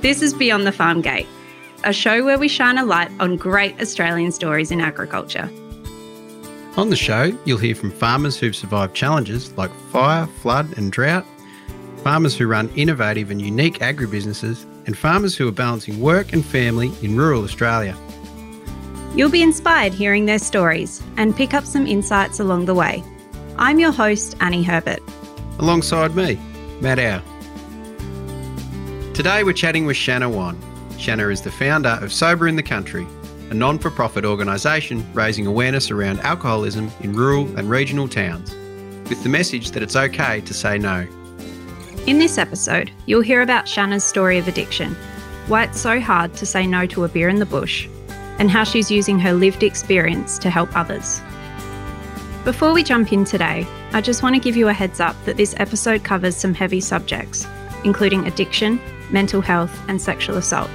This is Beyond the Farm Gate, a show where we shine a light on great Australian stories in agriculture. On the show, you'll hear from farmers who've survived challenges like fire, flood, and drought, farmers who run innovative and unique agribusinesses, and farmers who are balancing work and family in rural Australia. You'll be inspired hearing their stories and pick up some insights along the way. I'm your host, Annie Herbert. Alongside me, Matt Howe. Today we're chatting with Shanna Whan. Shanna is the founder of Sober in the Country, a non for profit organisation raising awareness around alcoholism in rural and regional towns, with the message that it's okay to say no. In this episode, you'll hear about Shanna's story of addiction, why it's so hard to say no to a beer in the bush, and how she's using her lived experience to help others. Before we jump in today, I just want to give you a heads up that this episode covers some heavy subjects, including addiction, mental health, and sexual assault.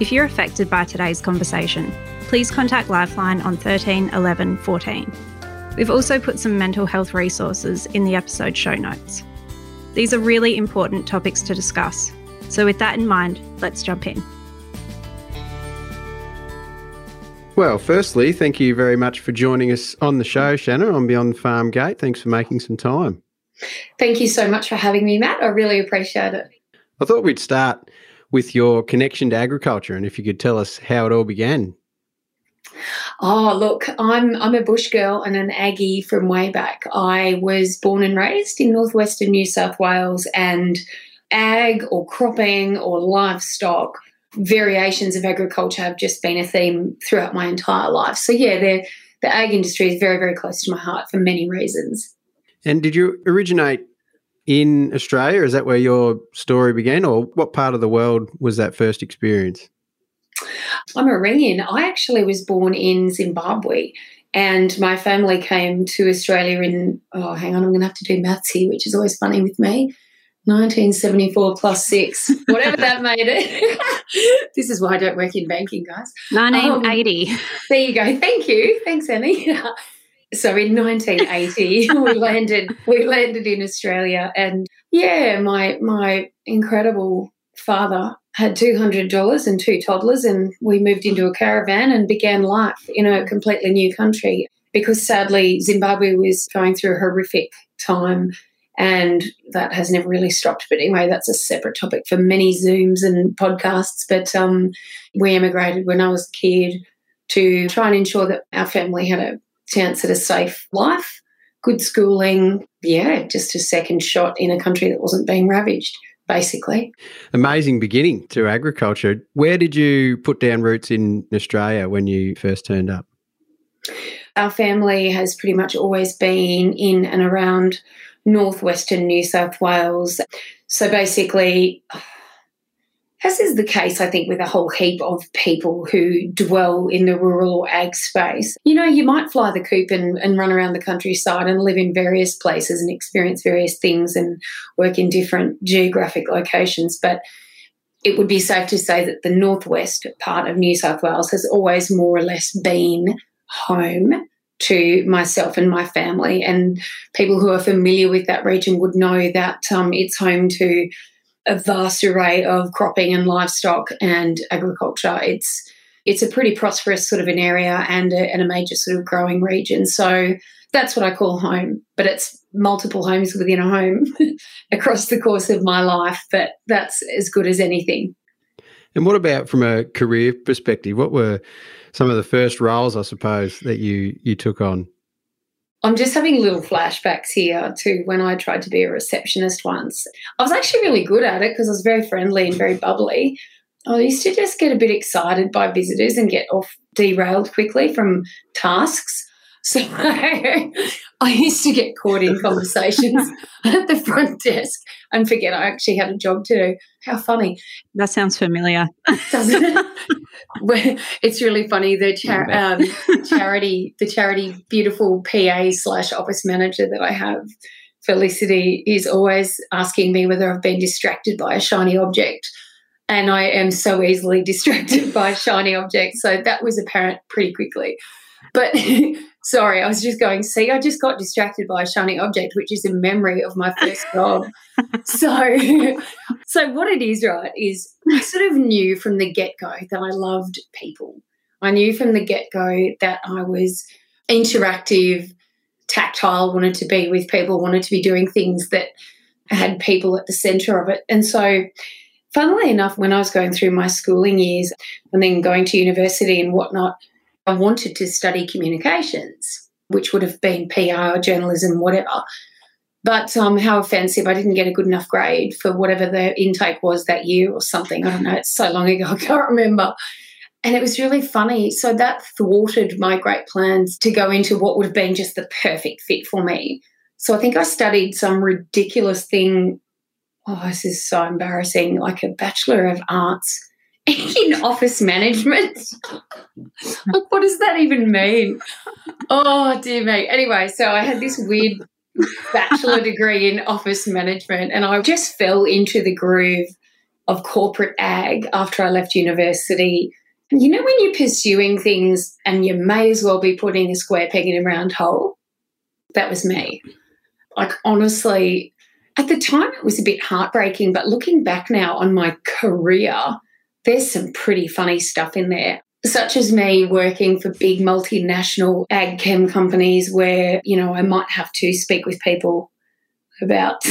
If you're affected by today's conversation, please contact Lifeline on 13 11 14. We've also put some mental health resources in the episode show notes. These are really important topics to discuss, so with that in mind, let's jump in. Well, firstly, thank you very much for joining us on the show, Shanna, on Beyond Farm Gate. Thanks for making some time. Thank you so much for having me, Matt. I really appreciate it. I thought we'd start with your connection to agriculture and if you could tell us how it all began. Oh, look, I'm I'm a bush girl and an Aggie from way back. I was born and raised in northwestern New South Wales and ag or cropping or livestock variations of agriculture have just been a theme throughout my entire life. So yeah, the the ag industry is very very close to my heart for many reasons. And did you originate in Australia? Is that where your story began, or what part of the world was that first experience? I'm Ringian. I actually was born in Zimbabwe, and my family came to Australia in, oh, hang on, I'm going to have to do maths here, which is always funny with me. 1974 plus six, whatever that made it. this is why I don't work in banking, guys. 1980. Um, there you go. Thank you. Thanks, Annie. so in 1980 we landed we landed in Australia and yeah my my incredible father had $200 and two toddlers and we moved into a caravan and began life in a completely new country because sadly Zimbabwe was going through a horrific time and that has never really stopped. But anyway that's a separate topic for many zooms and podcasts. But um, we emigrated when I was a kid to try and ensure that our family had a chance at a safe life, good schooling. Yeah, just a second shot in a country that wasn't being ravaged, basically. Amazing beginning to agriculture. Where did you put down roots in Australia when you first turned up? Our family has pretty much always been in and around northwestern New South Wales. So basically, as is the case, I think, with a whole heap of people who dwell in the rural or ag space. You know, you might fly the coop and, and run around the countryside and live in various places and experience various things and work in different geographic locations, but it would be safe to say that the northwest part of New South Wales has always more or less been home to myself and my family. And people who are familiar with that region would know that um, it's home to a vast array of cropping and livestock and agriculture. It's it's a pretty prosperous sort of an area and a, and a major sort of growing region. So that's what I call home, but it's multiple homes within a home across the course of my life. But that's as good as anything. And what about from a career perspective? What were some of the first roles, I suppose, that you you took on? I'm just having little flashbacks here to when I tried to be a receptionist once. I was actually really good at it because I was very friendly and very bubbly. I used to just get a bit excited by visitors and get off derailed quickly from tasks. So I used to get caught in conversations at the front desk and forget I actually had a job to do. How funny. That sounds familiar. Doesn't it? it's really funny. The char- um, charity, the charity beautiful PA slash office manager that I have, Felicity, is always asking me whether I've been distracted by a shiny object. And I am so easily distracted by shiny objects. So that was apparent pretty quickly. But Sorry, I was just going, see, I just got distracted by a shiny object, which is a memory of my first job. so, so what it is, right, is I sort of knew from the get go that I loved people. I knew from the get go that I was interactive, tactile, wanted to be with people, wanted to be doing things that had people at the center of it. And so, funnily enough, when I was going through my schooling years and then going to university and whatnot, I wanted to study communications, which would have been PR, journalism, whatever. But um, how offensive, I didn't get a good enough grade for whatever the intake was that year or something. I don't know, it's so long ago, I can't remember. And it was really funny. So that thwarted my great plans to go into what would have been just the perfect fit for me. So I think I studied some ridiculous thing. Oh, this is so embarrassing like a Bachelor of Arts in office management. like, what does that even mean? Oh, dear me. Anyway, so I had this weird bachelor degree in office management, and I just fell into the groove of corporate ag after I left university. You know, when you're pursuing things and you may as well be putting a square peg in a round hole? That was me. Like, honestly, at the time it was a bit heartbreaking, but looking back now on my career, there's some pretty funny stuff in there. Such as me working for big multinational ag chem companies where, you know, I might have to speak with people about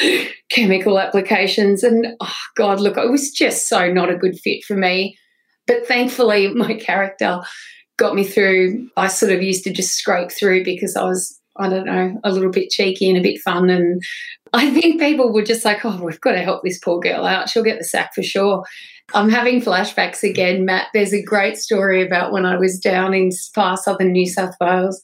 chemical applications. And oh, God, look, it was just so not a good fit for me. But thankfully, my character got me through. I sort of used to just scrape through because I was, I don't know, a little bit cheeky and a bit fun. And I think people were just like, oh, we've got to help this poor girl out. She'll get the sack for sure. I'm having flashbacks again, Matt. There's a great story about when I was down in far southern New South Wales.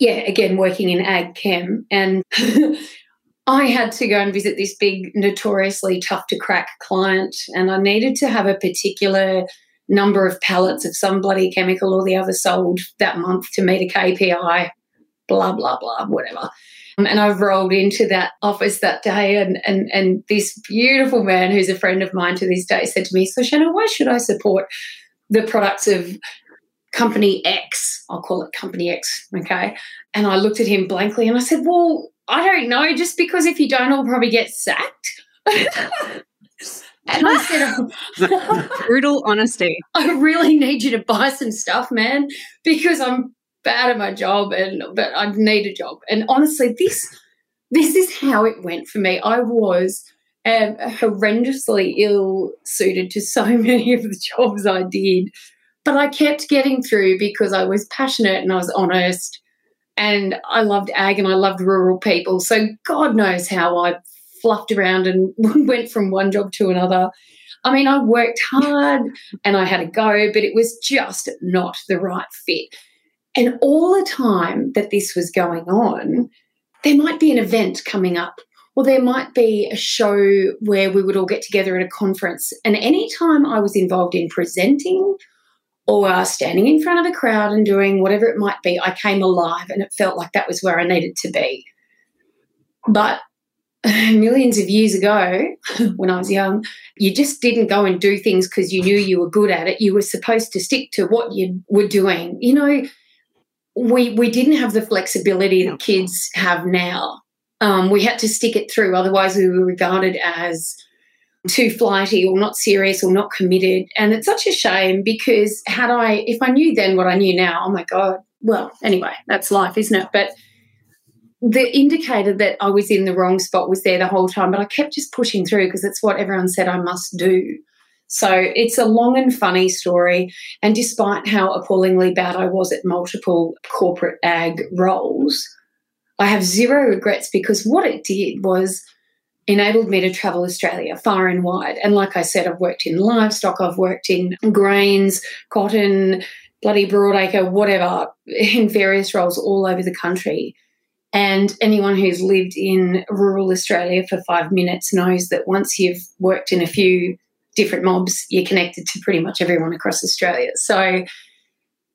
Yeah, again, working in ag chem. And I had to go and visit this big, notoriously tough to crack client. And I needed to have a particular number of pallets of some bloody chemical or the other sold that month to meet a KPI, blah, blah, blah, whatever. Um, and I rolled into that office that day, and, and, and this beautiful man who's a friend of mine to this day said to me, So, Shannon, why should I support the products of company X? I'll call it company X, okay? And I looked at him blankly and I said, Well, I don't know, just because if you don't, I'll probably get sacked. And I said, brutal honesty. I really need you to buy some stuff, man, because I'm bad at my job and but I need a job. And honestly, this this is how it went for me. I was um, horrendously ill suited to so many of the jobs I did, but I kept getting through because I was passionate and I was honest, and I loved ag and I loved rural people. So God knows how I fluffed around and went from one job to another. I mean, I worked hard and I had a go, but it was just not the right fit. And all the time that this was going on, there might be an event coming up, or there might be a show where we would all get together at a conference. And anytime I was involved in presenting or standing in front of a crowd and doing whatever it might be, I came alive and it felt like that was where I needed to be. But millions of years ago, when I was young, you just didn't go and do things because you knew you were good at it. You were supposed to stick to what you were doing. You know, we we didn't have the flexibility that kids have now. Um, we had to stick it through, otherwise we were regarded as too flighty or not serious or not committed. And it's such a shame because had I, if I knew then what I knew now, oh my god. Well, anyway, that's life, isn't it? But the indicator that I was in the wrong spot was there the whole time, but I kept just pushing through because it's what everyone said I must do. So it's a long and funny story. And despite how appallingly bad I was at multiple corporate ag roles, I have zero regrets because what it did was enabled me to travel Australia far and wide. And like I said, I've worked in livestock, I've worked in grains, cotton, bloody broadacre, whatever, in various roles all over the country. And anyone who's lived in rural Australia for five minutes knows that once you've worked in a few different mobs, you're connected to pretty much everyone across Australia. So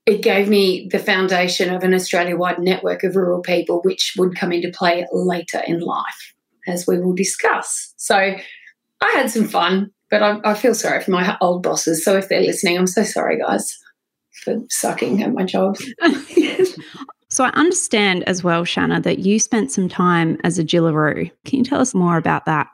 it gave me the foundation of an Australia wide network of rural people, which would come into play later in life, as we will discuss. So I had some fun, but I, I feel sorry for my old bosses. So if they're listening, I'm so sorry, guys, for sucking at my job. So I understand as well, Shanna, that you spent some time as a Jillaroo. Can you tell us more about that?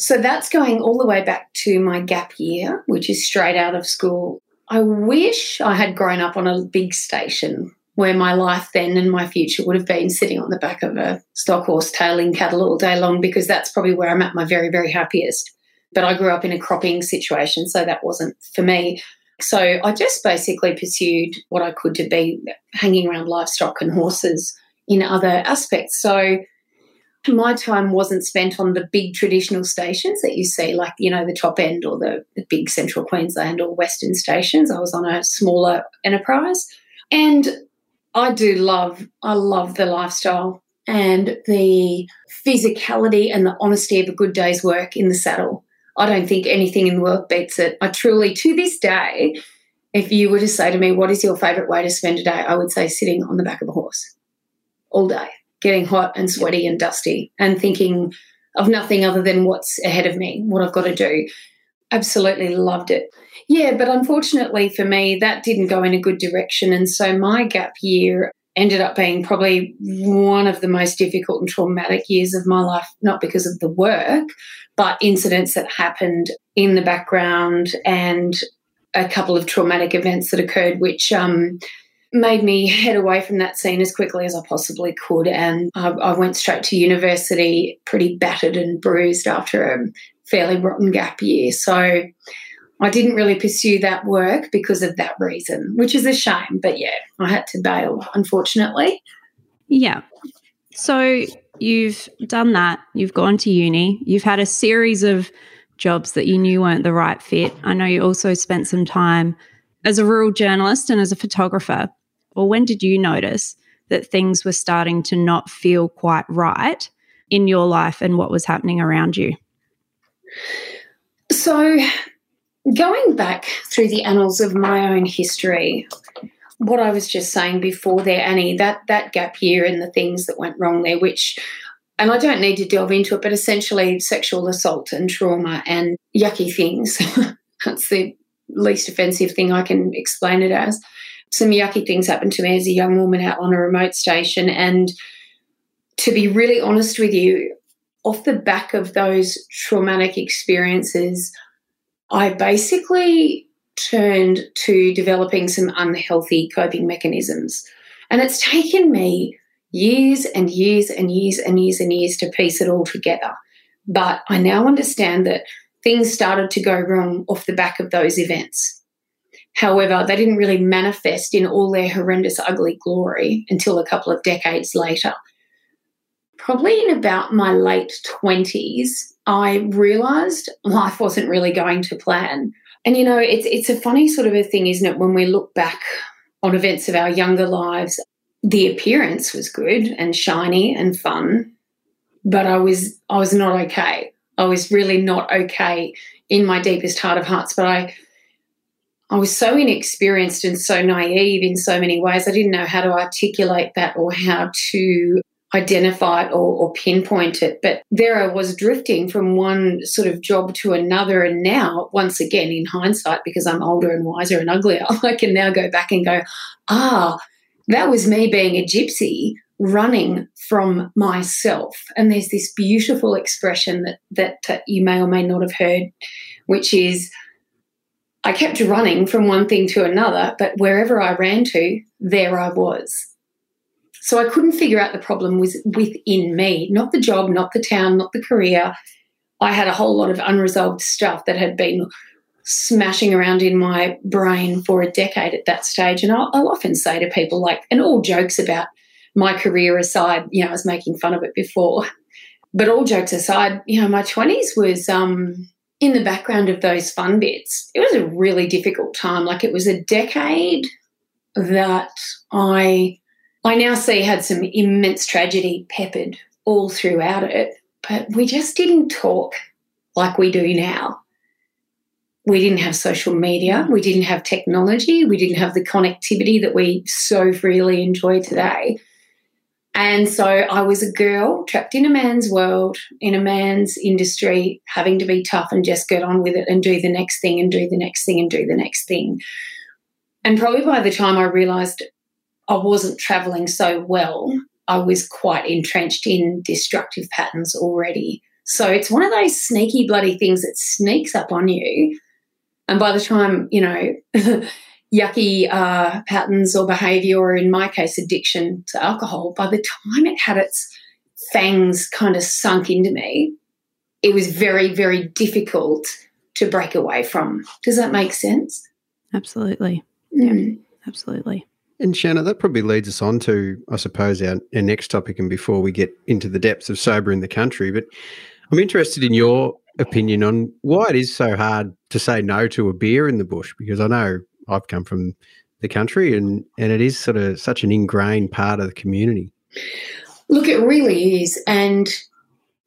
So that's going all the way back to my gap year, which is straight out of school. I wish I had grown up on a big station where my life then and my future would have been sitting on the back of a stock horse tailing cattle all day long because that's probably where I'm at my very, very happiest. But I grew up in a cropping situation, so that wasn't for me. So I just basically pursued what I could to be hanging around livestock and horses in other aspects. So my time wasn't spent on the big traditional stations that you see, like, you know, the top end or the, the big central Queensland or Western stations. I was on a smaller enterprise. And I do love, I love the lifestyle and the physicality and the honesty of a good day's work in the saddle. I don't think anything in the world beats it. I truly, to this day, if you were to say to me, What is your favourite way to spend a day? I would say sitting on the back of a horse all day, getting hot and sweaty and dusty and thinking of nothing other than what's ahead of me, what I've got to do. Absolutely loved it. Yeah, but unfortunately for me, that didn't go in a good direction. And so my gap year ended up being probably one of the most difficult and traumatic years of my life, not because of the work, but incidents that happened in the background and a couple of traumatic events that occurred, which um, made me head away from that scene as quickly as I possibly could. And I, I went straight to university, pretty battered and bruised after a fairly rotten gap year. So I didn't really pursue that work because of that reason, which is a shame. But yeah, I had to bail, unfortunately. Yeah. So you've done that, you've gone to uni, you've had a series of jobs that you knew weren't the right fit. I know you also spent some time as a rural journalist and as a photographer. Or when did you notice that things were starting to not feel quite right in your life and what was happening around you? So, going back through the annals of my own history, what I was just saying before there, Annie, that that gap year and the things that went wrong there, which and I don't need to delve into it, but essentially sexual assault and trauma and yucky things. That's the least offensive thing I can explain it as. Some yucky things happened to me as a young woman out on a remote station. And to be really honest with you, off the back of those traumatic experiences, I basically turned to developing some unhealthy coping mechanisms. And it's taken me years and years and years and years and years to piece it all together. But I now understand that things started to go wrong off the back of those events. However, they didn't really manifest in all their horrendous, ugly glory until a couple of decades later. Probably in about my late 20s, I realized life wasn't really going to plan. And you know, it's it's a funny sort of a thing, isn't it, when we look back on events of our younger lives, the appearance was good and shiny and fun, but I was I was not okay. I was really not okay in my deepest heart of hearts. But I I was so inexperienced and so naive in so many ways. I didn't know how to articulate that or how to identify it or, or, pinpoint it. But there I was drifting from one sort of job to another. And now, once again, in hindsight, because I'm older and wiser and uglier, I can now go back and go, ah, that was me being a gypsy running from myself. And there's this beautiful expression that, that you may or may not have heard, which is, I kept running from one thing to another, but wherever I ran to, there I was. So I couldn't figure out the problem was within me, not the job, not the town, not the career. I had a whole lot of unresolved stuff that had been smashing around in my brain for a decade at that stage. And I'll, I'll, often say to people, like, and all jokes about my career aside, you know, I was making fun of it before, but all jokes aside, you know, my 20s was um, in the background of those fun bits. It was a really difficult time. Like, it was a decade that I I now see had some immense tragedy peppered all throughout it, but we just didn't talk like we do now. We didn't have social media, we didn't have technology, we didn't have the connectivity that we so freely enjoy today. And so I was a girl trapped in a man's world, in a man's industry, having to be tough and just get on with it and do the next thing and do the next thing and do the next thing. And probably by the time I realized I wasn't traveling so well, I was quite entrenched in destructive patterns already. So it's one of those sneaky bloody things that sneaks up on you. And by the time, you know, yucky uh, patterns or behavior, or in my case, addiction to alcohol, by the time it had its fangs kind of sunk into me, it was very, very difficult to break away from. Does that make sense? Absolutely. Mm. Yeah, absolutely. And Shanna, that probably leads us on to, I suppose, our, our next topic, and before we get into the depths of sober in the country. But I'm interested in your opinion on why it is so hard to say no to a beer in the bush, because I know I've come from the country and, and it is sort of such an ingrained part of the community. Look, it really is. And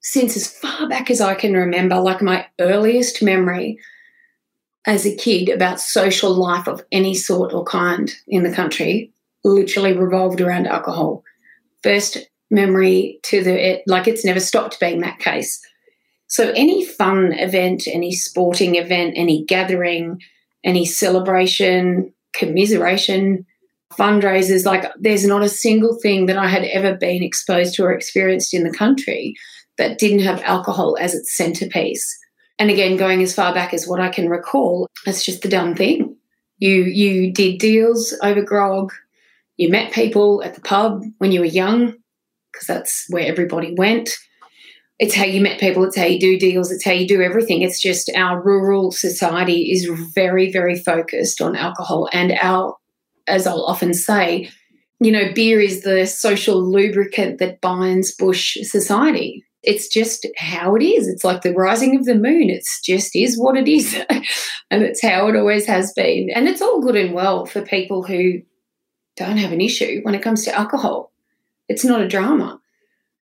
since as far back as I can remember, like my earliest memory as a kid about social life of any sort or kind in the country literally revolved around alcohol. First memory to the, it, like it's never stopped being that case. So any fun event, any sporting event, any gathering, any celebration, commiseration, fundraisers, like there's not a single thing that I had ever been exposed to or experienced in the country that didn't have alcohol as its centerpiece. And again, going as far back as what I can recall, it's just the dumb thing. You you did deals over grog. You met people at the pub when you were young, because that's where everybody went. It's how you met people, it's how you do deals, it's how you do everything. It's just our rural society is very, very focused on alcohol. And our, as I'll often say, you know, beer is the social lubricant that binds bush society it's just how it is. It's like the rising of the moon. It's just is what it is. and it's how it always has been. And it's all good and well for people who don't have an issue when it comes to alcohol. It's not a drama.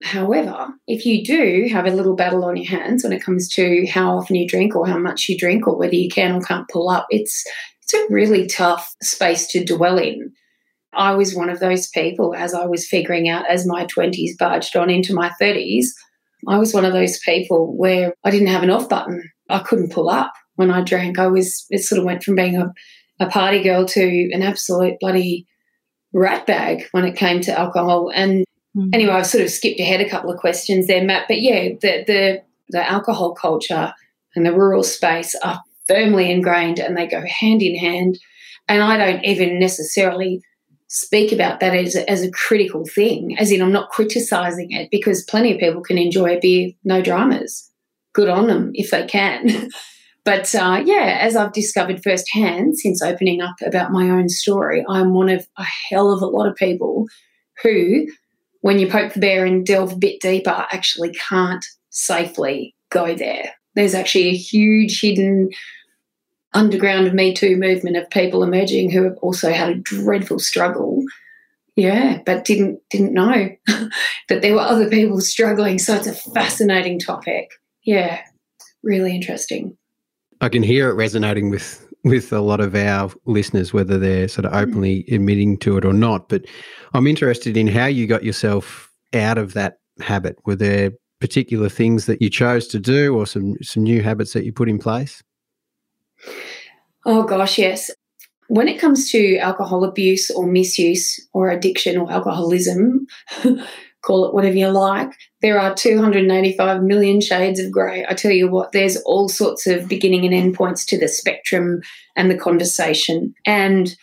However, if you do have a little battle on your hands when it comes to how often you drink or how much you drink or whether you can or can't pull up, it's it's a really tough space to dwell in. I was one of those people as I was figuring out as my 20s barged on into my 30s I was one of those people where I didn't have an off button. I couldn't pull up when I drank. I was, it sort of went from being a, a party girl to an absolute bloody rat bag when it came to alcohol. And mm-hmm. anyway, I've sort of skipped ahead a couple of questions there, Matt. But yeah, the, the, the alcohol culture and the rural space are firmly ingrained and they go hand in hand. And I don't even necessarily speak about that as a, as a critical thing, as in I'm not criticizing it because plenty of people can enjoy a beer, no dramas. Good on them if they can. but uh, yeah, as I've discovered firsthand since opening up about my own story, I'm one of a hell of a lot of people who, when you poke the bear and delve a bit deeper, actually can't safely go there. There's actually a huge hidden underground Me Too movement of people emerging who have also had a dreadful struggle. Yeah, but didn't didn't know that there were other people struggling. So it's a fascinating topic. Yeah, really interesting. I can hear it resonating with with a lot of our listeners, whether they're sort of mm. openly admitting to it or not. But I'm interested in how you got yourself out of that habit. Were there particular things that you chose to do, or some some new habits that you put in place? Oh, gosh, yes. When it comes to alcohol abuse or misuse or addiction or alcoholism, call it whatever you like, there are 285 million shades of grey. I tell you what, there's all sorts of beginning and end points to the spectrum and the conversation. And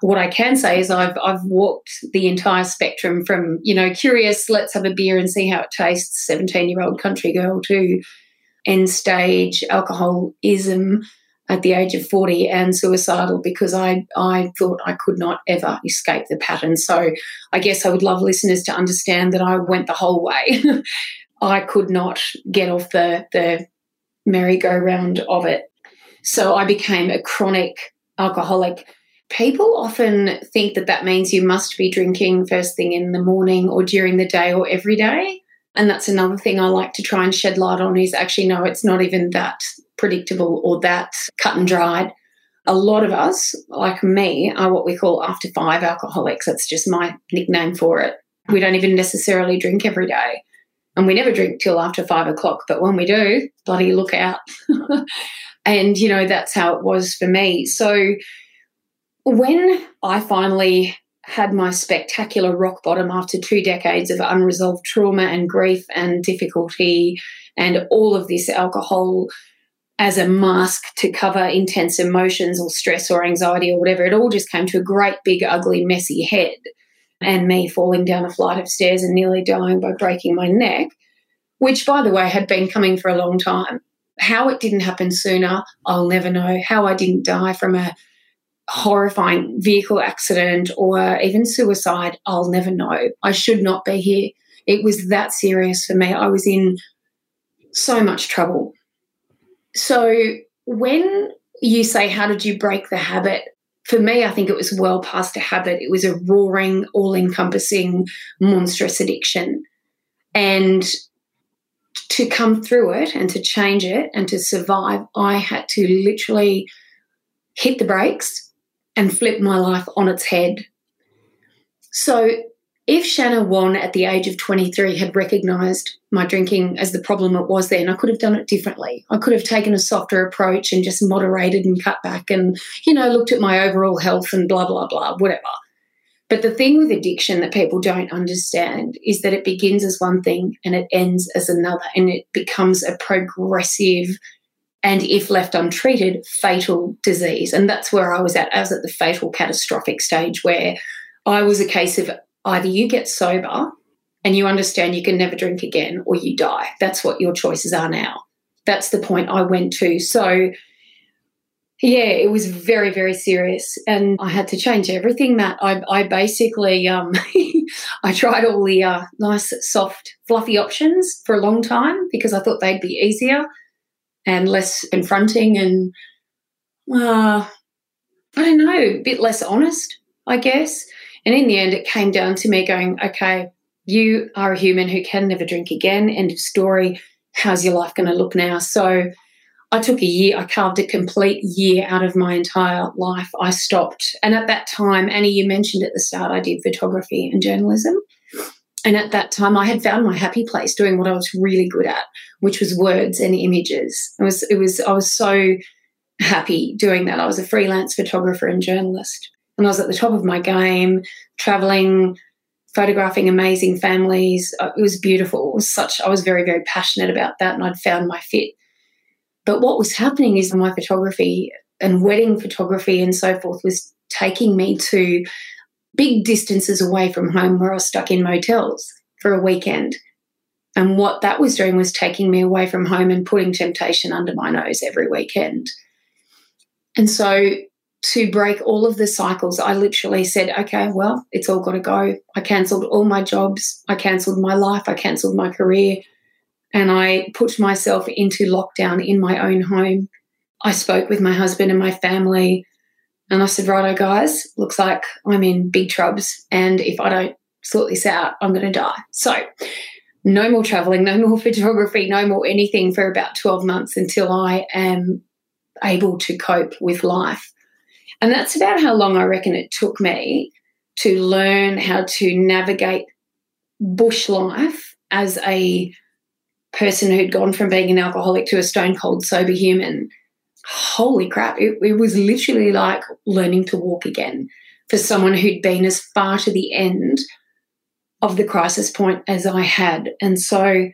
what I can say is I've I've walked the entire spectrum from you know curious, let's have a beer and see how it tastes, seventeen year old country girl to end stage alcoholism at the age of 40 and suicidal because I, I thought I could not ever escape the pattern. So I guess I would love listeners to understand that I went the whole way. I could not get off the, the merry-go-round of it. So I became a chronic alcoholic. People often think that that means you must be drinking first thing in the morning or during the day or every day. And that's another thing I like to try and shed light on is actually, no, it's not even that predictable or that cut and dried. A lot of us, like me, are what we call after five alcoholics. That's just my nickname for it. We don't even necessarily drink every day. And we never drink till after five o'clock. But when we do, bloody look out. and, you know, that's how it was for me. So when I finally had my spectacular rock bottom after two decades of unresolved trauma and grief and difficulty and all of this alcohol as a mask to cover intense emotions or stress or anxiety or whatever. It all just came to a great, big, ugly, messy head. And me falling down a flight of stairs and nearly dying by breaking my neck, which, by the way, had been coming for a long time. How it didn't happen sooner, I'll never know. How I didn't die from a horrifying vehicle accident or even suicide, I'll never know. I should not be here. It was that serious for me. I was in so much trouble. So when you say, How did you break the habit? For me, I think it was well past a habit. It was a roaring, all encompassing, monstrous addiction. And to come through it and to change it and to survive, I had to literally hit the brakes and flip my life on its head. So if Shanna Whan at the age of 23 had recognized my drinking as the problem it was then, I could have done it differently. I could have taken a softer approach and just moderated and cut back and, you know, looked at my overall health and blah, blah, blah, whatever. But the thing with addiction that people don't understand is that it begins as one thing and it ends as another, and it becomes a progressive and, if left untreated, fatal disease. And that's where I was at. I was at the fatal catastrophic stage where I was a case of either you get sober and you understand you can never drink again or you die. That's what your choices are now. That's the point I went to. So, yeah, it was very, very serious. And I had to change everything that I, I basically, um, I tried all the uh, nice, soft, fluffy options for a long time because I thought they'd be easier and less confronting and, uh, I don't know, a bit less honest, I guess. And in the end, it came down to me going, okay, you are a human who can never drink again. End of story. How's your life going to look now? So I took a year, I carved a complete year out of my entire life. I stopped. And at that time, Annie, you mentioned at the start, I did photography and journalism. And at that time, I had found my happy place doing what I was really good at, which was words and images. It was, it was, I was so happy doing that. I was a freelance photographer and journalist and I was at the top of my game, traveling, photographing amazing families. Uh, it was beautiful. It was such, I was very, very passionate about that and I'd found my fit. But what was happening is my photography and wedding photography and so forth was taking me to big distances away from home where I was stuck in motels for a weekend. And what that was doing was taking me away from home and putting temptation under my nose every weekend. And so to break all of the cycles, I literally said, okay, well, it's all got to go. I cancelled all my jobs. I cancelled my life. I cancelled my career. And I put myself into lockdown in my own home. I spoke with my husband and my family. And I said, righto, guys, looks like I'm in big troubles. And if I don't sort this out, I'm going to die. So, no more traveling, no more photography, no more anything for about 12 months until I am able to cope with life. And that's about how long I reckon it took me to learn how to navigate bush life as a person who'd gone from being an alcoholic to a stone cold sober human. Holy crap, it, it was literally like learning to walk again for someone who'd been as far to the end of the crisis point as I had. And so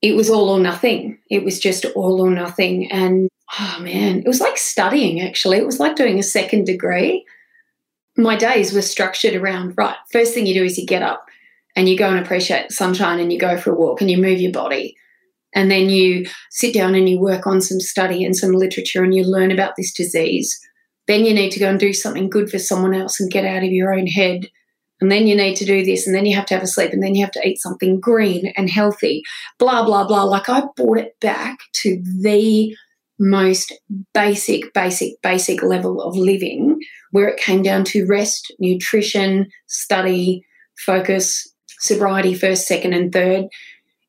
it was all or nothing. It was just all or nothing. And oh man, it was like studying actually. It was like doing a second degree. My days were structured around right, first thing you do is you get up and you go and appreciate sunshine and you go for a walk and you move your body. And then you sit down and you work on some study and some literature and you learn about this disease. Then you need to go and do something good for someone else and get out of your own head. And then you need to do this, and then you have to have a sleep, and then you have to eat something green and healthy, blah, blah, blah. Like I brought it back to the most basic, basic, basic level of living where it came down to rest, nutrition, study, focus, sobriety, first, second, and third.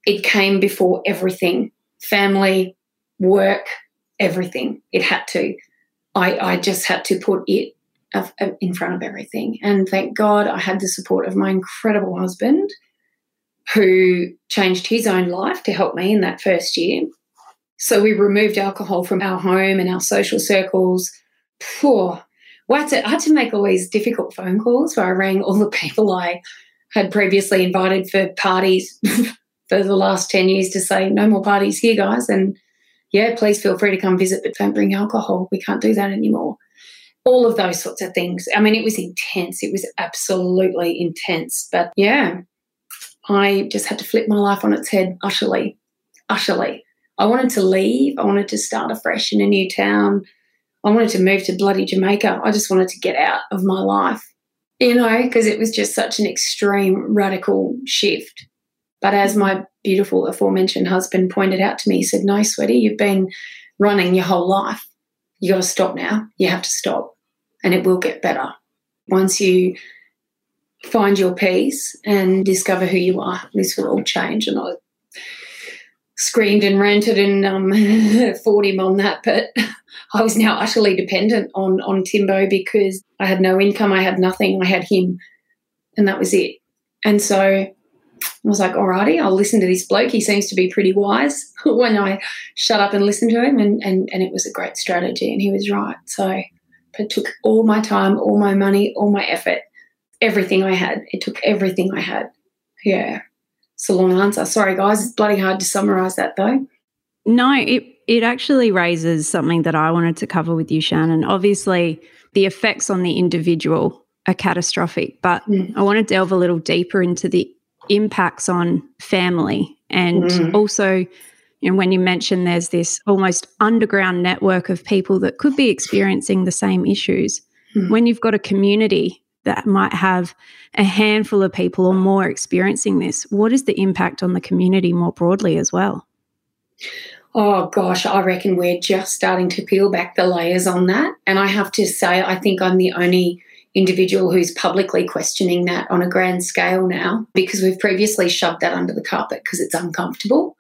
It came before everything family, work, everything. It had to. I, I just had to put it in front of everything. And thank God I had the support of my incredible husband who changed his own life to help me in that first year so we removed alcohol from our home and our social circles. Poor. well, I I had to make all these difficult phone calls where I rang all the people I had previously invited for parties for the last 10 years to say, no more parties here, guys. And yeah, please feel free to come visit, but don't bring alcohol. We can't do that anymore. All of those sorts of things. I mean, it was intense. It was absolutely intense. But yeah, I just had to flip my life on its head utterly, utterly. I wanted to leave. I wanted to start afresh in a new town. I wanted to move to bloody Jamaica. I just wanted to get out of my life, you know, because it was just such an extreme, radical shift. But as my beautiful aforementioned husband pointed out to me, he said, No, sweetie, you've been running your whole life. You got to stop now. You have to stop, and it will get better. Once you find your peace and discover who you are, this will all change. And I screamed and ranted and um, fought him on that, but I was now utterly dependent on on Timbo because I had no income, I had nothing, I had him, and that was it. And so I was like, alrighty, I'll listen to this bloke. He seems to be pretty wise when I shut up and listen to him. And, and, and it was a great strategy. And he was right. So it took all my time, all my money, all my effort, everything I had. It took everything I had. Yeah. It's a long answer. Sorry, guys. It's bloody hard to summarize that, though. No, it, it actually raises something that I wanted to cover with you, Shannon. Obviously, the effects on the individual are catastrophic, but mm. I want to delve a little deeper into the impacts on family and mm. also you know, when you mentioned there's this almost underground network of people that could be experiencing the same issues mm. when you've got a community that might have a handful of people or more experiencing this, what is the impact on the community more broadly as well? Oh gosh, I reckon we're just starting to peel back the layers on that. And I have to say, I think I'm the only individual who's publicly questioning that on a grand scale now because we've previously shoved that under the carpet because it's uncomfortable.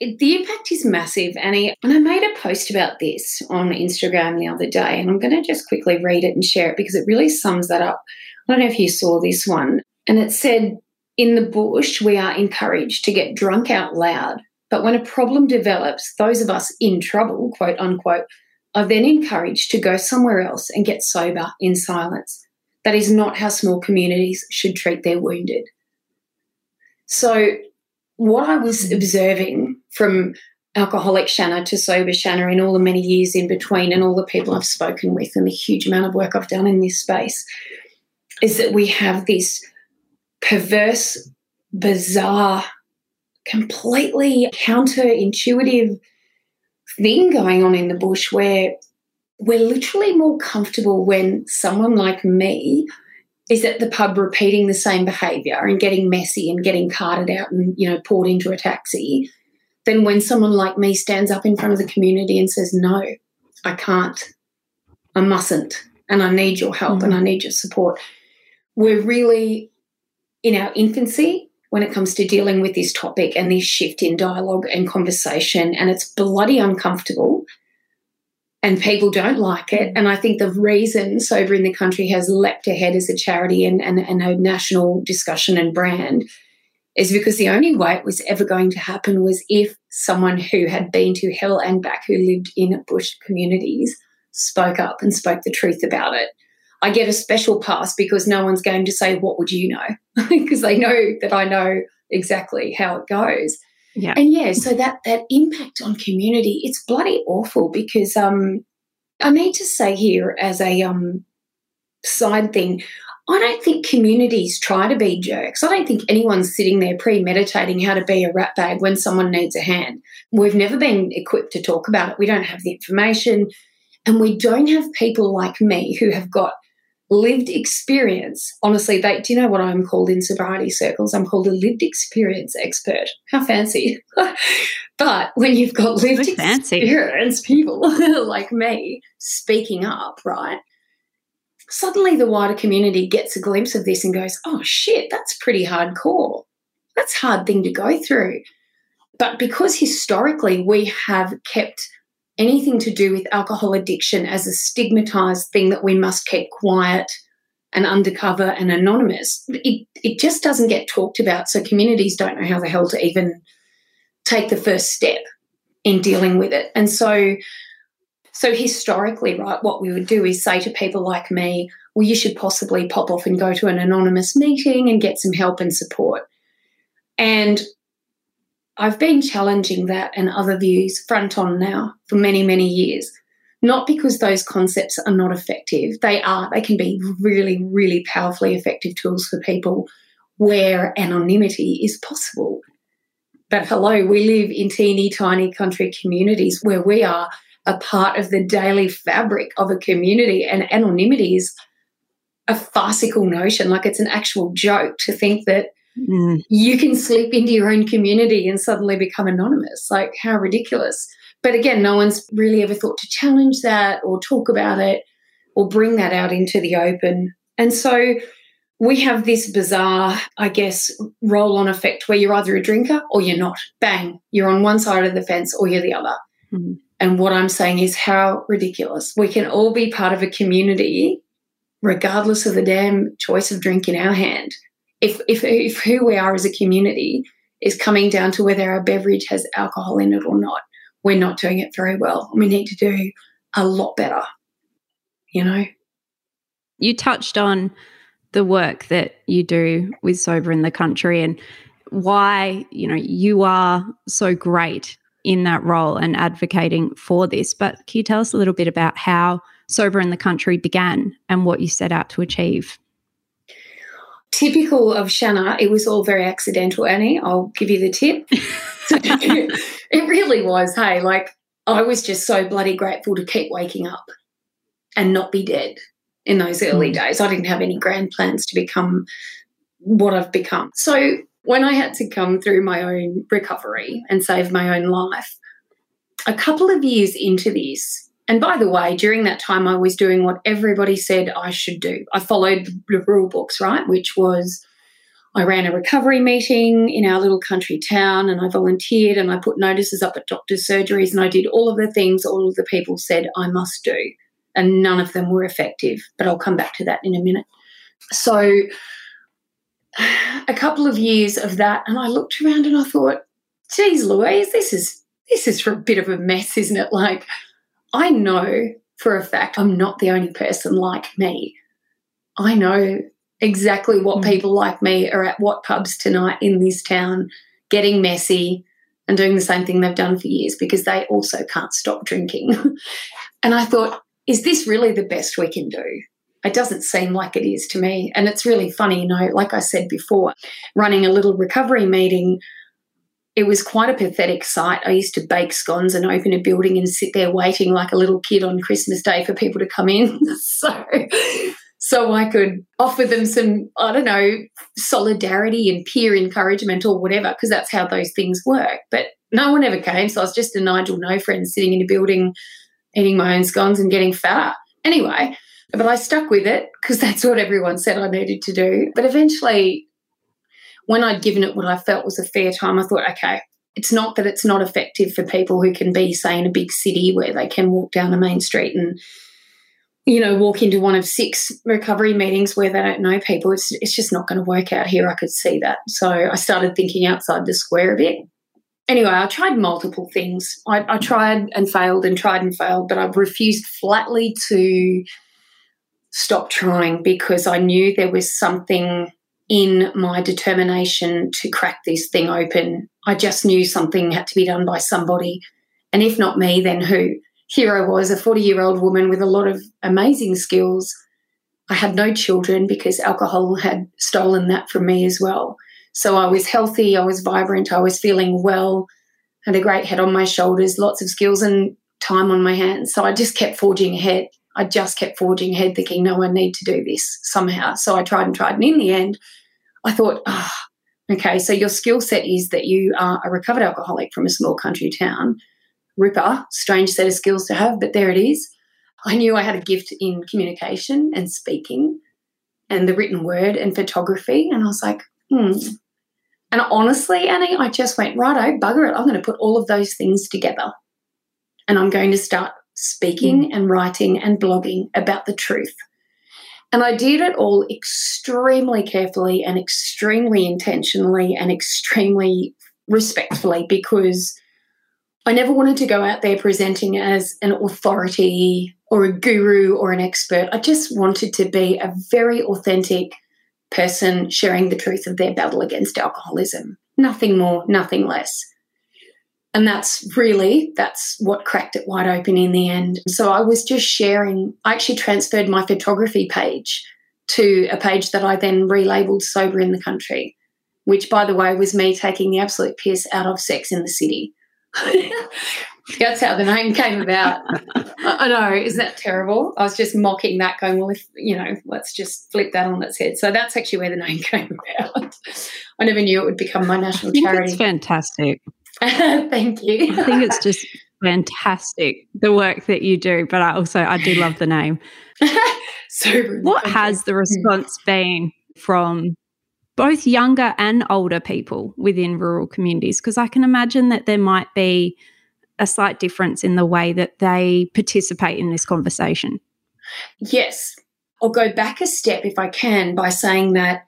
It, the impact is massive, Annie. And I made a post about this on Instagram the other day, and I'm going to just quickly read it and share it because it really sums that up. I don't know if you saw this one. And it said, In the bush, we are encouraged to get drunk out loud. But when a problem develops, those of us in trouble, quote unquote, are then encouraged to go somewhere else and get sober in silence. That is not how small communities should treat their wounded. So, what I was mm-hmm. observing from alcoholic Shanna to sober Shanna in all the many years in between, and all the people I've spoken with, and the huge amount of work I've done in this space, is that we have this perverse, bizarre, completely counterintuitive thing going on in the bush where we're literally more comfortable when someone like me is at the pub repeating the same behavior and getting messy and getting carted out and you know poured into a taxi than when someone like me stands up in front of the community and says no i can't. I mustn't. And i need your help mm-hmm. and i need your support. We're really in our infancy when it comes to dealing with this topic and this shift in dialogue and conversation. And it's bloody uncomfortable. And people don't like it. And I think the reason Sober in the Country has leapt ahead as a charity and, and, and a national discussion and brand is because the only way it was ever going to happen was if someone who had been to hell and back, who lived in bush communities, spoke up and spoke the truth about it. I get a special pass because no one's going to say, What would you know? because they know that I know exactly how it goes. Yeah. And yeah, so that that impact on community, it's bloody awful because um I need to say here as a um side thing, I don't think communities try to be jerks. I don't think anyone's sitting there premeditating how to be a rat bag when someone needs a hand. We've never been equipped to talk about it. We don't have the information. And we don't have people like me who have got lived experience. Honestly, they do you know what I'm called in sobriety circles? I'm called a lived experience expert. How fancy. but when you've got lived experience people like me speaking up, right? Suddenly the wider community gets a glimpse of this and goes, oh shit, that's pretty hardcore. That's a hard thing to go through. But because historically we have kept anything to do with alcohol addiction as a stigmatized thing that we must keep quiet and undercover and anonymous, it, it just doesn't get talked about. So communities don't know how the hell to even take the first step in dealing with it. And so So, historically, right, what we would do is say to people like me, well, you should possibly pop off and go to an anonymous meeting and get some help and support. And I've been challenging that and other views front on now for many, many years. Not because those concepts are not effective, they are. They can be really, really powerfully effective tools for people where anonymity is possible. But hello, we live in teeny tiny country communities where we are a part of the daily fabric of a community, and anonymity is a farcical notion. Like it's an actual joke to think that Mm. You can slip into your own community and suddenly become anonymous. Like, how ridiculous. But again, no one's really ever thought to challenge that or talk about it or bring that out into the open. And so we have this bizarre, I guess, roll on effect where you're either a drinker or you're not. Bang, you're on one side of the fence or you're the other. Mm. And what I'm saying is how ridiculous. We can all be part of a community regardless of the damn choice of drink in our hand if, if, if who we are as a community is coming down to whether our beverage has alcohol in it or not, we're not doing it very well. We need to do a lot better, you know? You touched on the work that you do with Sober in the Country and why, you know, you are so great in that role and advocating for this. But can you tell us a little bit about how Sober in the Country began and what you set out to achieve? Typical of Shanna, it was all very accidental, Annie. I'll give you the tip. it really was. Hey, like I was just so bloody grateful to keep waking up and not be dead in those early mm. days. I didn't have any grand plans to become what I've become. So when I had to come through my own recovery and save my own life, a couple of years into this, and by the way, during that time, I was doing what everybody said I should do. I followed the rule books, right? Which was I ran a recovery meeting in our little country town and I volunteered and I put notices up at doctor's surgeries and I did all of the things all of the people said I must do. And none of them were effective. But I'll come back to that in a minute. So, a couple of years of that, and I looked around and I thought, geez, Louise, this is this is for a bit of a mess, isn't it? Like, I know for a fact I'm not the only person like me. I know exactly what mm. people like me are at what pubs tonight in this town, getting messy and doing the same thing they've done for years because they also can't stop drinking. and I thought, is this really the best we can do? It doesn't seem like it is to me. And it's really funny, you know, like I said before, running a little recovery meeting it was quite a pathetic sight. I used to bake scones and open a building and sit there waiting like a little kid on Christmas Day for people to come in. so, so I could offer them some, I don't know, solidarity and peer encouragement or whatever, because that's how those things work. But no one ever came. So I was just a Nigel no friend sitting in a building, eating my own scones and getting fatter. Anyway, but I stuck with it because that's what everyone said I needed to do. But eventually, when I'd given it what I felt was a fair time, I thought, okay, it's not that it's not effective for people who can be, say, in a big city where they can walk down a main street and, you know, walk into one of six recovery meetings where they don't know people. It's, it's just not going to work out here. I could see that. So I started thinking outside the square a bit. Anyway, I tried multiple things. I, I tried and failed and tried and failed, but I refused flatly to stop trying because I knew there was something in my determination to crack this thing open. I just knew something had to be done by somebody. And if not me, then who? Here I was, a 40 year old woman with a lot of amazing skills. I had no children because alcohol had stolen that from me as well. So I was healthy, I was vibrant, I was feeling well, had a great head on my shoulders, lots of skills and time on my hands. So I just kept forging ahead. I just kept forging ahead, thinking, no, I need to do this somehow. So I tried and tried. And in the end, I thought, oh, okay, so your skill set is that you are a recovered alcoholic from a small country town. Ripper, strange set of skills to have, but there it is. I knew I had a gift in communication and speaking and the written word and photography. And I was like, hmm. And honestly, Annie, I just went, righto, bugger it. I'm going to put all of those things together. And I'm going to start speaking mm. and writing and blogging about the truth and I did it all extremely carefully and extremely intentionally and extremely respectfully because I never wanted to go out there presenting as an authority or a guru or an expert. I just wanted to be a very authentic person sharing the truth of their battle against alcoholism. Nothing more, nothing less. And that's really that's what cracked it wide open in the end. So I was just sharing. I actually transferred my photography page to a page that I then relabeled Sober in the Country, which by the way was me taking the absolute piss out of Sex in the City. That's how the name came about. I know, isn't that terrible? I was just mocking that, going, well, if, you know, let's just flip that on its head. So that's actually where the name came about. I never knew it would become my national charity. It's fantastic. Thank you. I think it's just fantastic the work that you do, but I also I do love the name. so what has the hmm. response been from both younger and older people within rural communities? Because I can imagine that there might be a slight difference in the way that they participate in this conversation. Yes. I'll go back a step if I can by saying that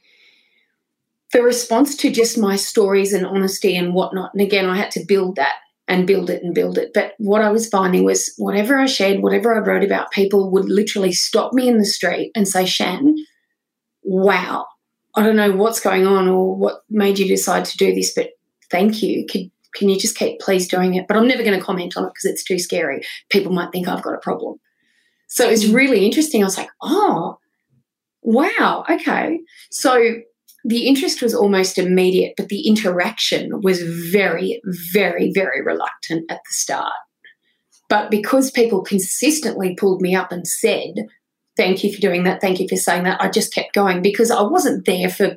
the response to just my stories and honesty and whatnot, and again, I had to build that and build it and build it. But what I was finding was whatever I shared, whatever I wrote about, people would literally stop me in the street and say, Shan, wow, I don't know what's going on or what made you decide to do this, but thank you. Could can you just keep please doing it? But I'm never going to comment on it because it's too scary. People might think I've got a problem. So it's mm. really interesting. I was like, oh, wow, okay. So the interest was almost immediate, but the interaction was very, very, very reluctant at the start. But because people consistently pulled me up and said, thank you for doing that, thank you for saying that, I just kept going because I wasn't there for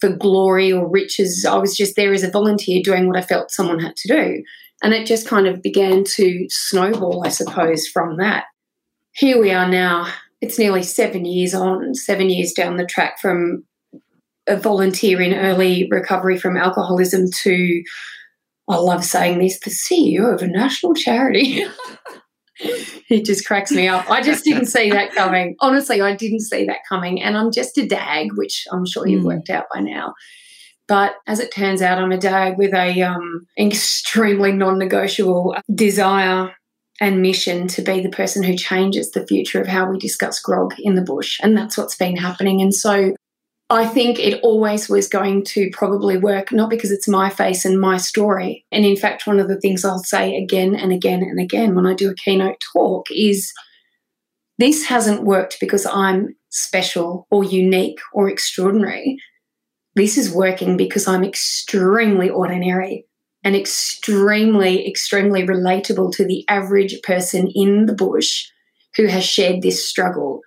for glory or riches. I was just there as a volunteer doing what I felt someone had to do. And it just kind of began to snowball, I suppose, from that. Here we are now. It's nearly seven years on, seven years down the track from a volunteer in early recovery from alcoholism to, I love saying this, the CEO of a national charity. it just cracks me up. I just didn't see that coming. Honestly, I didn't see that coming. And I'm just a dag, which I'm sure you've mm. worked out by now. But as it turns out, I'm a dag with a um, extremely non-negotiable desire and mission to be the person who changes the future of how we discuss grog in the bush. And that's what's been happening. And so I think it always was going to probably work, not because it's my face and my story. And in fact, one of the things I'll say again and again and again when I do a keynote talk is this hasn't worked because I'm special or unique or extraordinary. This is working because I'm extremely ordinary and extremely, extremely relatable to the average person in the bush who has shared this struggle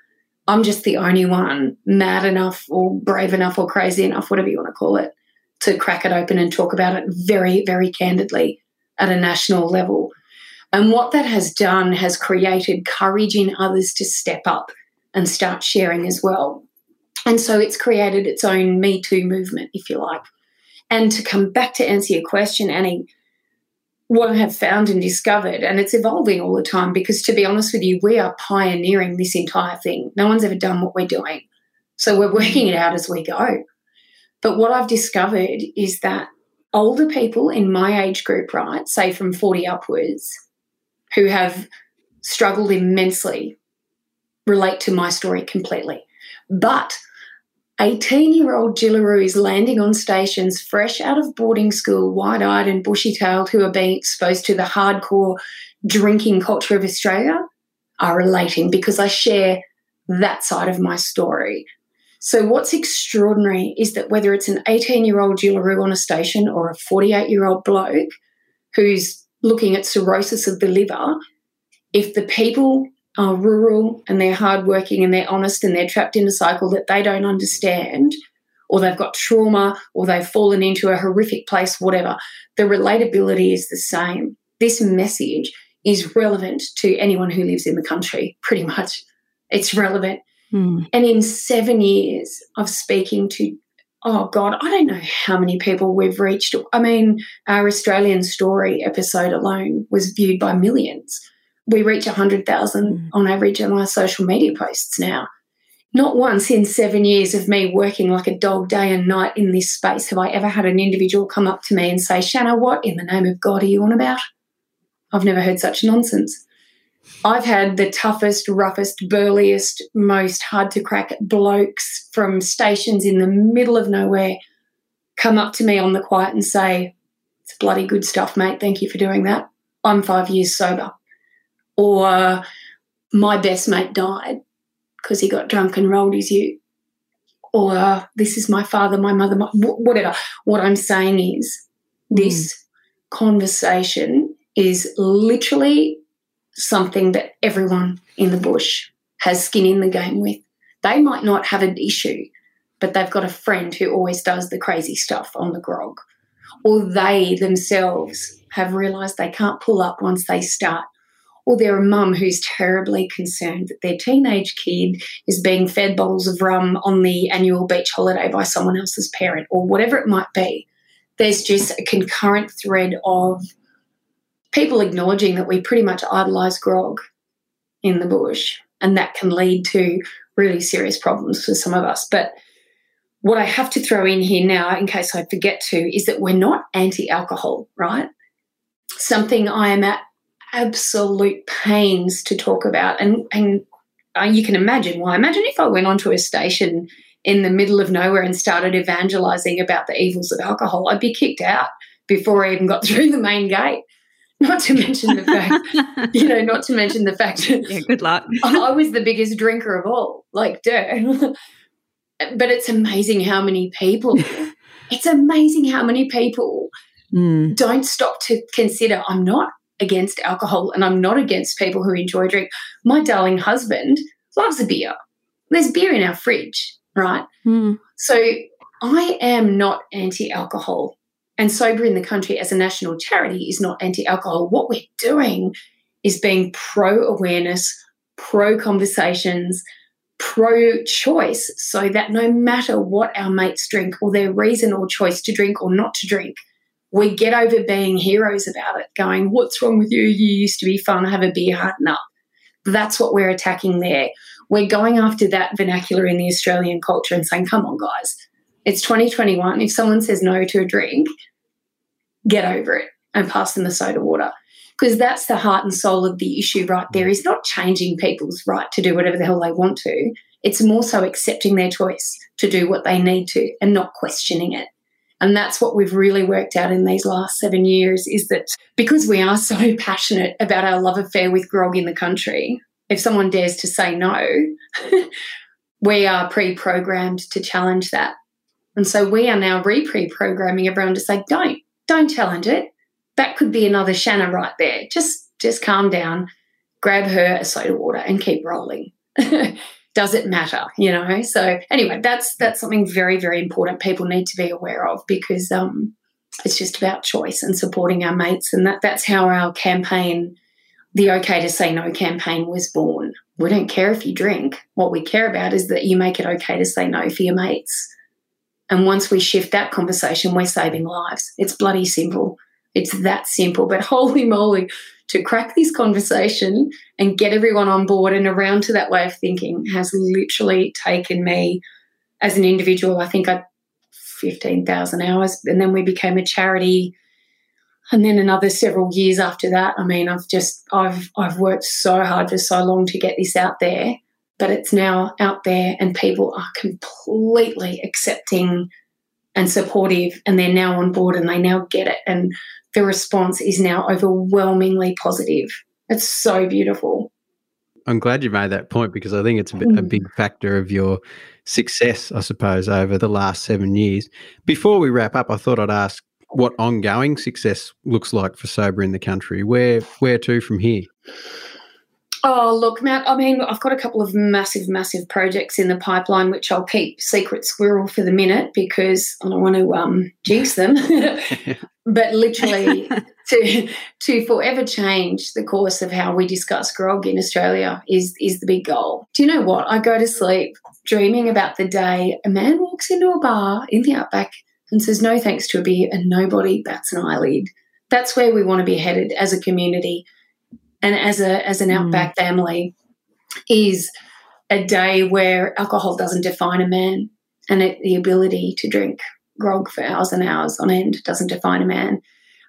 I'm just the only one mad enough or brave enough or crazy enough, whatever you want to call it, to crack it open and talk about it very, very candidly at a national level. And what that has done has created courage in others to step up and start sharing as well. And so it's created its own Me Too movement, if you like. And to come back to answer your question, Annie, what I have found and discovered, and it's evolving all the time because to be honest with you, we are pioneering this entire thing. No one's ever done what we're doing. So we're working it out as we go. But what I've discovered is that older people in my age group, right, say from 40 upwards, who have struggled immensely, relate to my story completely. But 18 year old Jillaroo is landing on stations fresh out of boarding school, wide eyed and bushy tailed, who are being exposed to the hardcore drinking culture of Australia are relating because I share that side of my story. So, what's extraordinary is that whether it's an 18 year old Jillaroo on a station or a 48 year old bloke who's looking at cirrhosis of the liver, if the people are rural and they're hardworking and they're honest and they're trapped in a cycle that they don't understand, or they've got trauma, or they've fallen into a horrific place, whatever, the relatability is the same. This message is relevant to anyone who lives in the country, pretty much. It's relevant. Mm. And in seven years of speaking to, oh God, I don't know how many people we've reached. I mean, our Australian story episode alone was viewed by millions we reach 100,000 mm. on average on our social media posts now. Not once in seven years of me working like a dog day and night in this space have I ever had an individual come up to me and say, Shanna, what in the name of God are you on about? I've never heard such nonsense. I've had the toughest, roughest, burliest, most hard to crack blokes from stations in the middle of nowhere come up to me on the quiet and say, It's bloody good stuff, mate. Thank you for doing that. I'm five years sober. Or my best mate died because he got drunk and rolled his ute. Or this is my father, my mother, my, whatever. What I'm saying is this mm. conversation is literally something that everyone in the bush has skin in the game with. They might not have an issue, but they've got a friend who always does the crazy stuff on the grog. Or they themselves have realised they can't pull up once they start. Or they're a mum who's terribly concerned that their teenage kid is being fed bottles of rum on the annual beach holiday by someone else's parent, or whatever it might be. There's just a concurrent thread of people acknowledging that we pretty much idolise grog in the bush, and that can lead to really serious problems for some of us. But what I have to throw in here now, in case I forget to, is that we're not anti alcohol, right? Something I am at absolute pains to talk about. And, and uh, you can imagine why. Imagine if I went onto a station in the middle of nowhere and started evangelizing about the evils of alcohol, I'd be kicked out before I even got through the main gate. Not to mention the fact, you know, not to mention the fact yeah, good luck. I was the biggest drinker of all, like, duh. but it's amazing how many people, it's amazing how many people mm. don't stop to consider I'm not against alcohol and I'm not against people who enjoy drink. My darling husband loves a beer. There's beer in our fridge, right? Mm. So I am not anti alcohol and Sober in the Country as a national charity is not anti alcohol. What we're doing is being pro awareness, pro conversations, pro choice, so that no matter what our mates drink or their reason or choice to drink or not to drink, we get over being heroes about it, going, What's wrong with you? You used to be fun, have a beer, harden up. That's what we're attacking there. We're going after that vernacular in the Australian culture and saying, Come on, guys, it's 2021. If someone says no to a drink, get over it and pass them the soda water. Because that's the heart and soul of the issue right there is not changing people's right to do whatever the hell they want to. It's more so accepting their choice to do what they need to and not questioning it. And that's what we've really worked out in these last seven years is that because we are so passionate about our love affair with grog in the country, if someone dares to say no, we are pre programmed to challenge that. And so we are now re pre programming everyone to say, don't, don't challenge it. That could be another Shanna right there. Just just calm down, grab her a soda water and keep rolling. Does it matter? You know? So anyway, that's that's something very, very important people need to be aware of because um, it's just about choice and supporting our mates. And that, that's how our campaign, the OK to Say No campaign, was born. We don't care if you drink. What we care about is that you make it okay to say no for your mates. And once we shift that conversation, we're saving lives. It's bloody simple. It's that simple. But holy moly, to crack this conversation and get everyone on board and around to that way of thinking has literally taken me as an individual, I think I 15,000 hours. And then we became a charity. And then another several years after that, I mean, I've just, I've, I've worked so hard for so long to get this out there but it's now out there and people are completely accepting and supportive and they're now on board and they now get it and the response is now overwhelmingly positive. It's so beautiful. I'm glad you made that point because i think it's a, bit, a mm. big factor of your success i suppose over the last seven years. Before we wrap up i thought i'd ask what ongoing success looks like for sober in the country. Where where to from here? Oh, look, Matt, I mean, I've got a couple of massive, massive projects in the pipeline, which I'll keep secret squirrel for the minute because I don't want to um, jinx them. but literally, to, to forever change the course of how we discuss grog in Australia is, is the big goal. Do you know what? I go to sleep dreaming about the day a man walks into a bar in the outback and says no thanks to a beer and nobody bats an eyelid. That's where we want to be headed as a community and as a as an mm. outback family is a day where alcohol doesn't define a man and it, the ability to drink grog for hours and hours on end doesn't define a man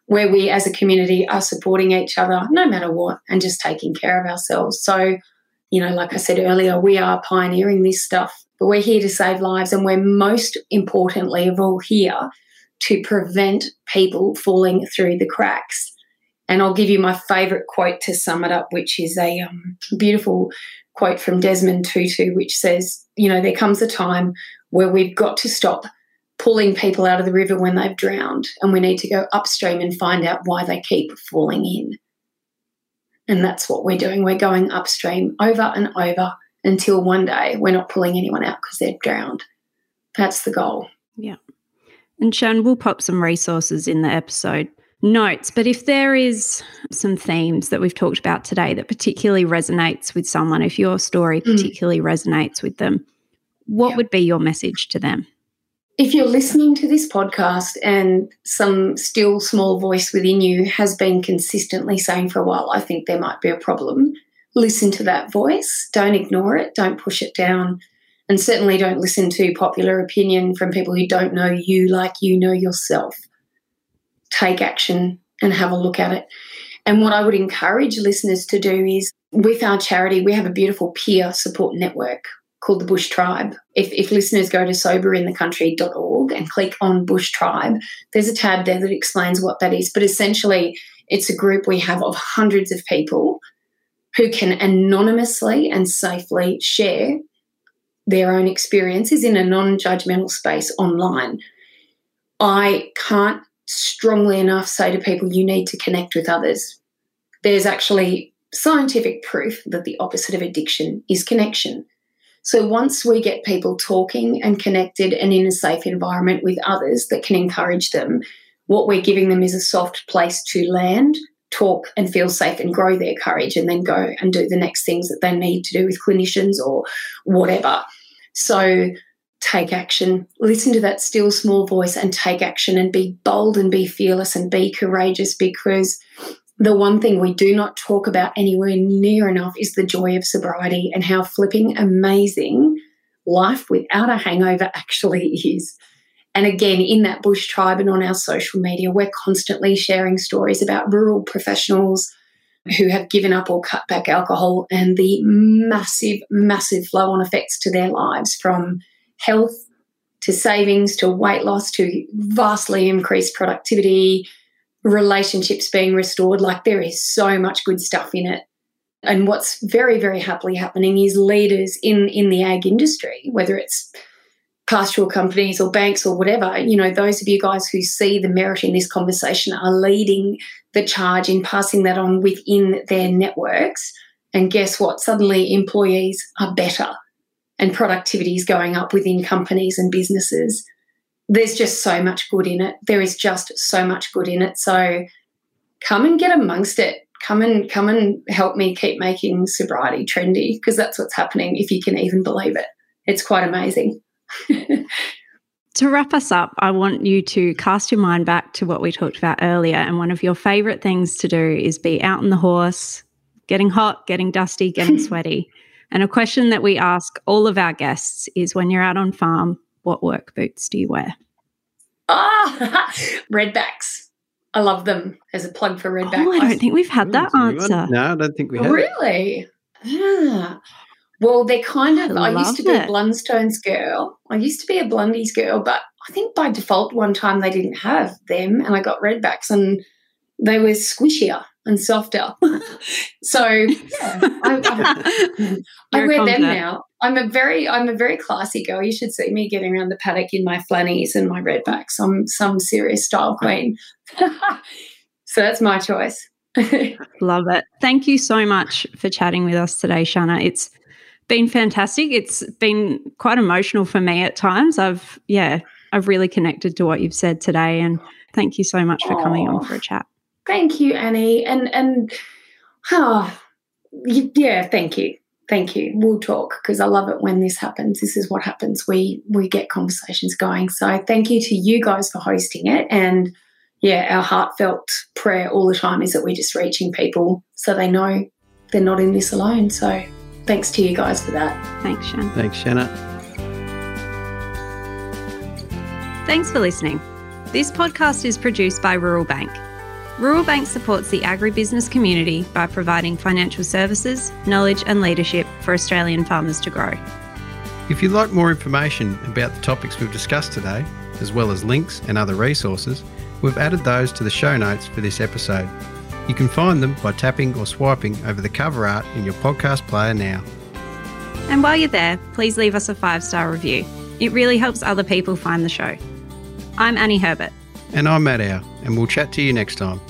where we as a community are supporting each other no matter what and just taking care of ourselves. So, you know, like I said earlier, we are pioneering this stuff, but we're here to save lives and we're most importantly of all here to prevent people falling through the cracks. And I'll give you my favorite quote to sum it up, which is a um, beautiful quote from Desmond Tutu, which says, You know, there comes a time where we've got to stop pulling people out of the river when they've drowned, and we need to go upstream and find out why they keep falling in. And that's what we're doing. We're going upstream over and over until one day we're not pulling anyone out because they're drowned. That's the goal. Yeah. And Shan, we'll pop some resources in the episode notes. But if there is some themes that we've talked about today that particularly resonates with someone, if your story mm. particularly resonates with them, what would be your message to them? If you're listening to this podcast and some still small voice within you has been consistently saying for a while, I think there might be a problem, listen to that voice. Don't ignore it. Don't push it down. And certainly don't listen to popular opinion from people who don't know you like you know yourself take action and have a look at it. And what I would encourage listeners to do is with our charity, we have a beautiful peer support network called the Bush Tribe. If, if listeners go to soberinthecountry.org and click on Bush Tribe, there's a tab there that explains what that is. But essentially, it's a group we have of hundreds of people who can anonymously and safely share their own experiences in a non judgmental space online. I can't strongly enough say to people, you need to connect with others. There's actually scientific proof that the opposite of addiction is connection. So once we get people talking and connected and in a safe environment with others that can encourage them, what we're giving them is a soft place to land, talk, and feel safe and grow their courage and then go and do the next things that they need to do with clinicians or whatever. So take action. Listen to that still small voice and take action and be bold and be fearless and be courageous because the one thing we do not talk about anywhere near enough is the joy of sobriety and how flipping amazing life without a hangover actually is. And again, in that bush tribe and on our social media, we're constantly sharing stories about rural professionals who have given up or cut back alcohol and the massive, massive flow on effects to their lives from health to savings to weight loss to vastly increased productivity, relationships being restored. Like there is so much good stuff in it. And what's very, very happily happening is leaders in, in the ag industry, whether it's pastoral companies or banks or whatever, you know, those of you guys who see the merit in this conversation are leading the charge in passing that on within their networks. And guess what? Suddenly employees are better and productivity is going up within companies and businesses. There's just so much good in it. There is just so much good in it. So come and get amongst it. Come and come and help me keep making sobriety trendy because that's what's happening if you can even believe it. It's quite amazing. to wrap us up, I want you to cast your mind back to what we talked about earlier. And one of your favorite things to do is be out on the horse, getting hot, getting dusty, getting sweaty. And a question that we ask all of our guests is when you're out on farm, what work boots do you wear? Ah, redbacks. I love them as a plug for redbacks. Oh, I don't think we've had that answer. No, I don't think we have. Really? Yeah. Well, they're kind of. I, I used to be it. a Blundstones girl. I used to be a Blundies girl, but I think by default one time they didn't have them, and I got redbacks, and they were squishier and softer. so yeah, I, I, I wear them now. I'm a very I'm a very classy girl. You should see me getting around the paddock in my flannies and my redbacks. I'm some serious style queen. so that's my choice. Love it. Thank you so much for chatting with us today, Shanna. It's been fantastic. It's been quite emotional for me at times. I've yeah, I've really connected to what you've said today and thank you so much for coming on for a chat. Thank you, Annie. And and ah, oh, yeah, thank you. Thank you. We'll talk because I love it when this happens. This is what happens. We we get conversations going. So thank you to you guys for hosting it. And yeah, our heartfelt prayer all the time is that we're just reaching people so they know they're not in this alone. So thanks to you guys for that. Thanks, Shanna. Thanks, Shanna. Thanks for listening. This podcast is produced by Rural Bank. Rural Bank supports the agribusiness community by providing financial services, knowledge, and leadership for Australian farmers to grow. If you'd like more information about the topics we've discussed today, as well as links and other resources, we've added those to the show notes for this episode. You can find them by tapping or swiping over the cover art in your podcast player now. And while you're there, please leave us a five star review. It really helps other people find the show. I'm Annie Herbert. And I'm Matt Howe, and we'll chat to you next time.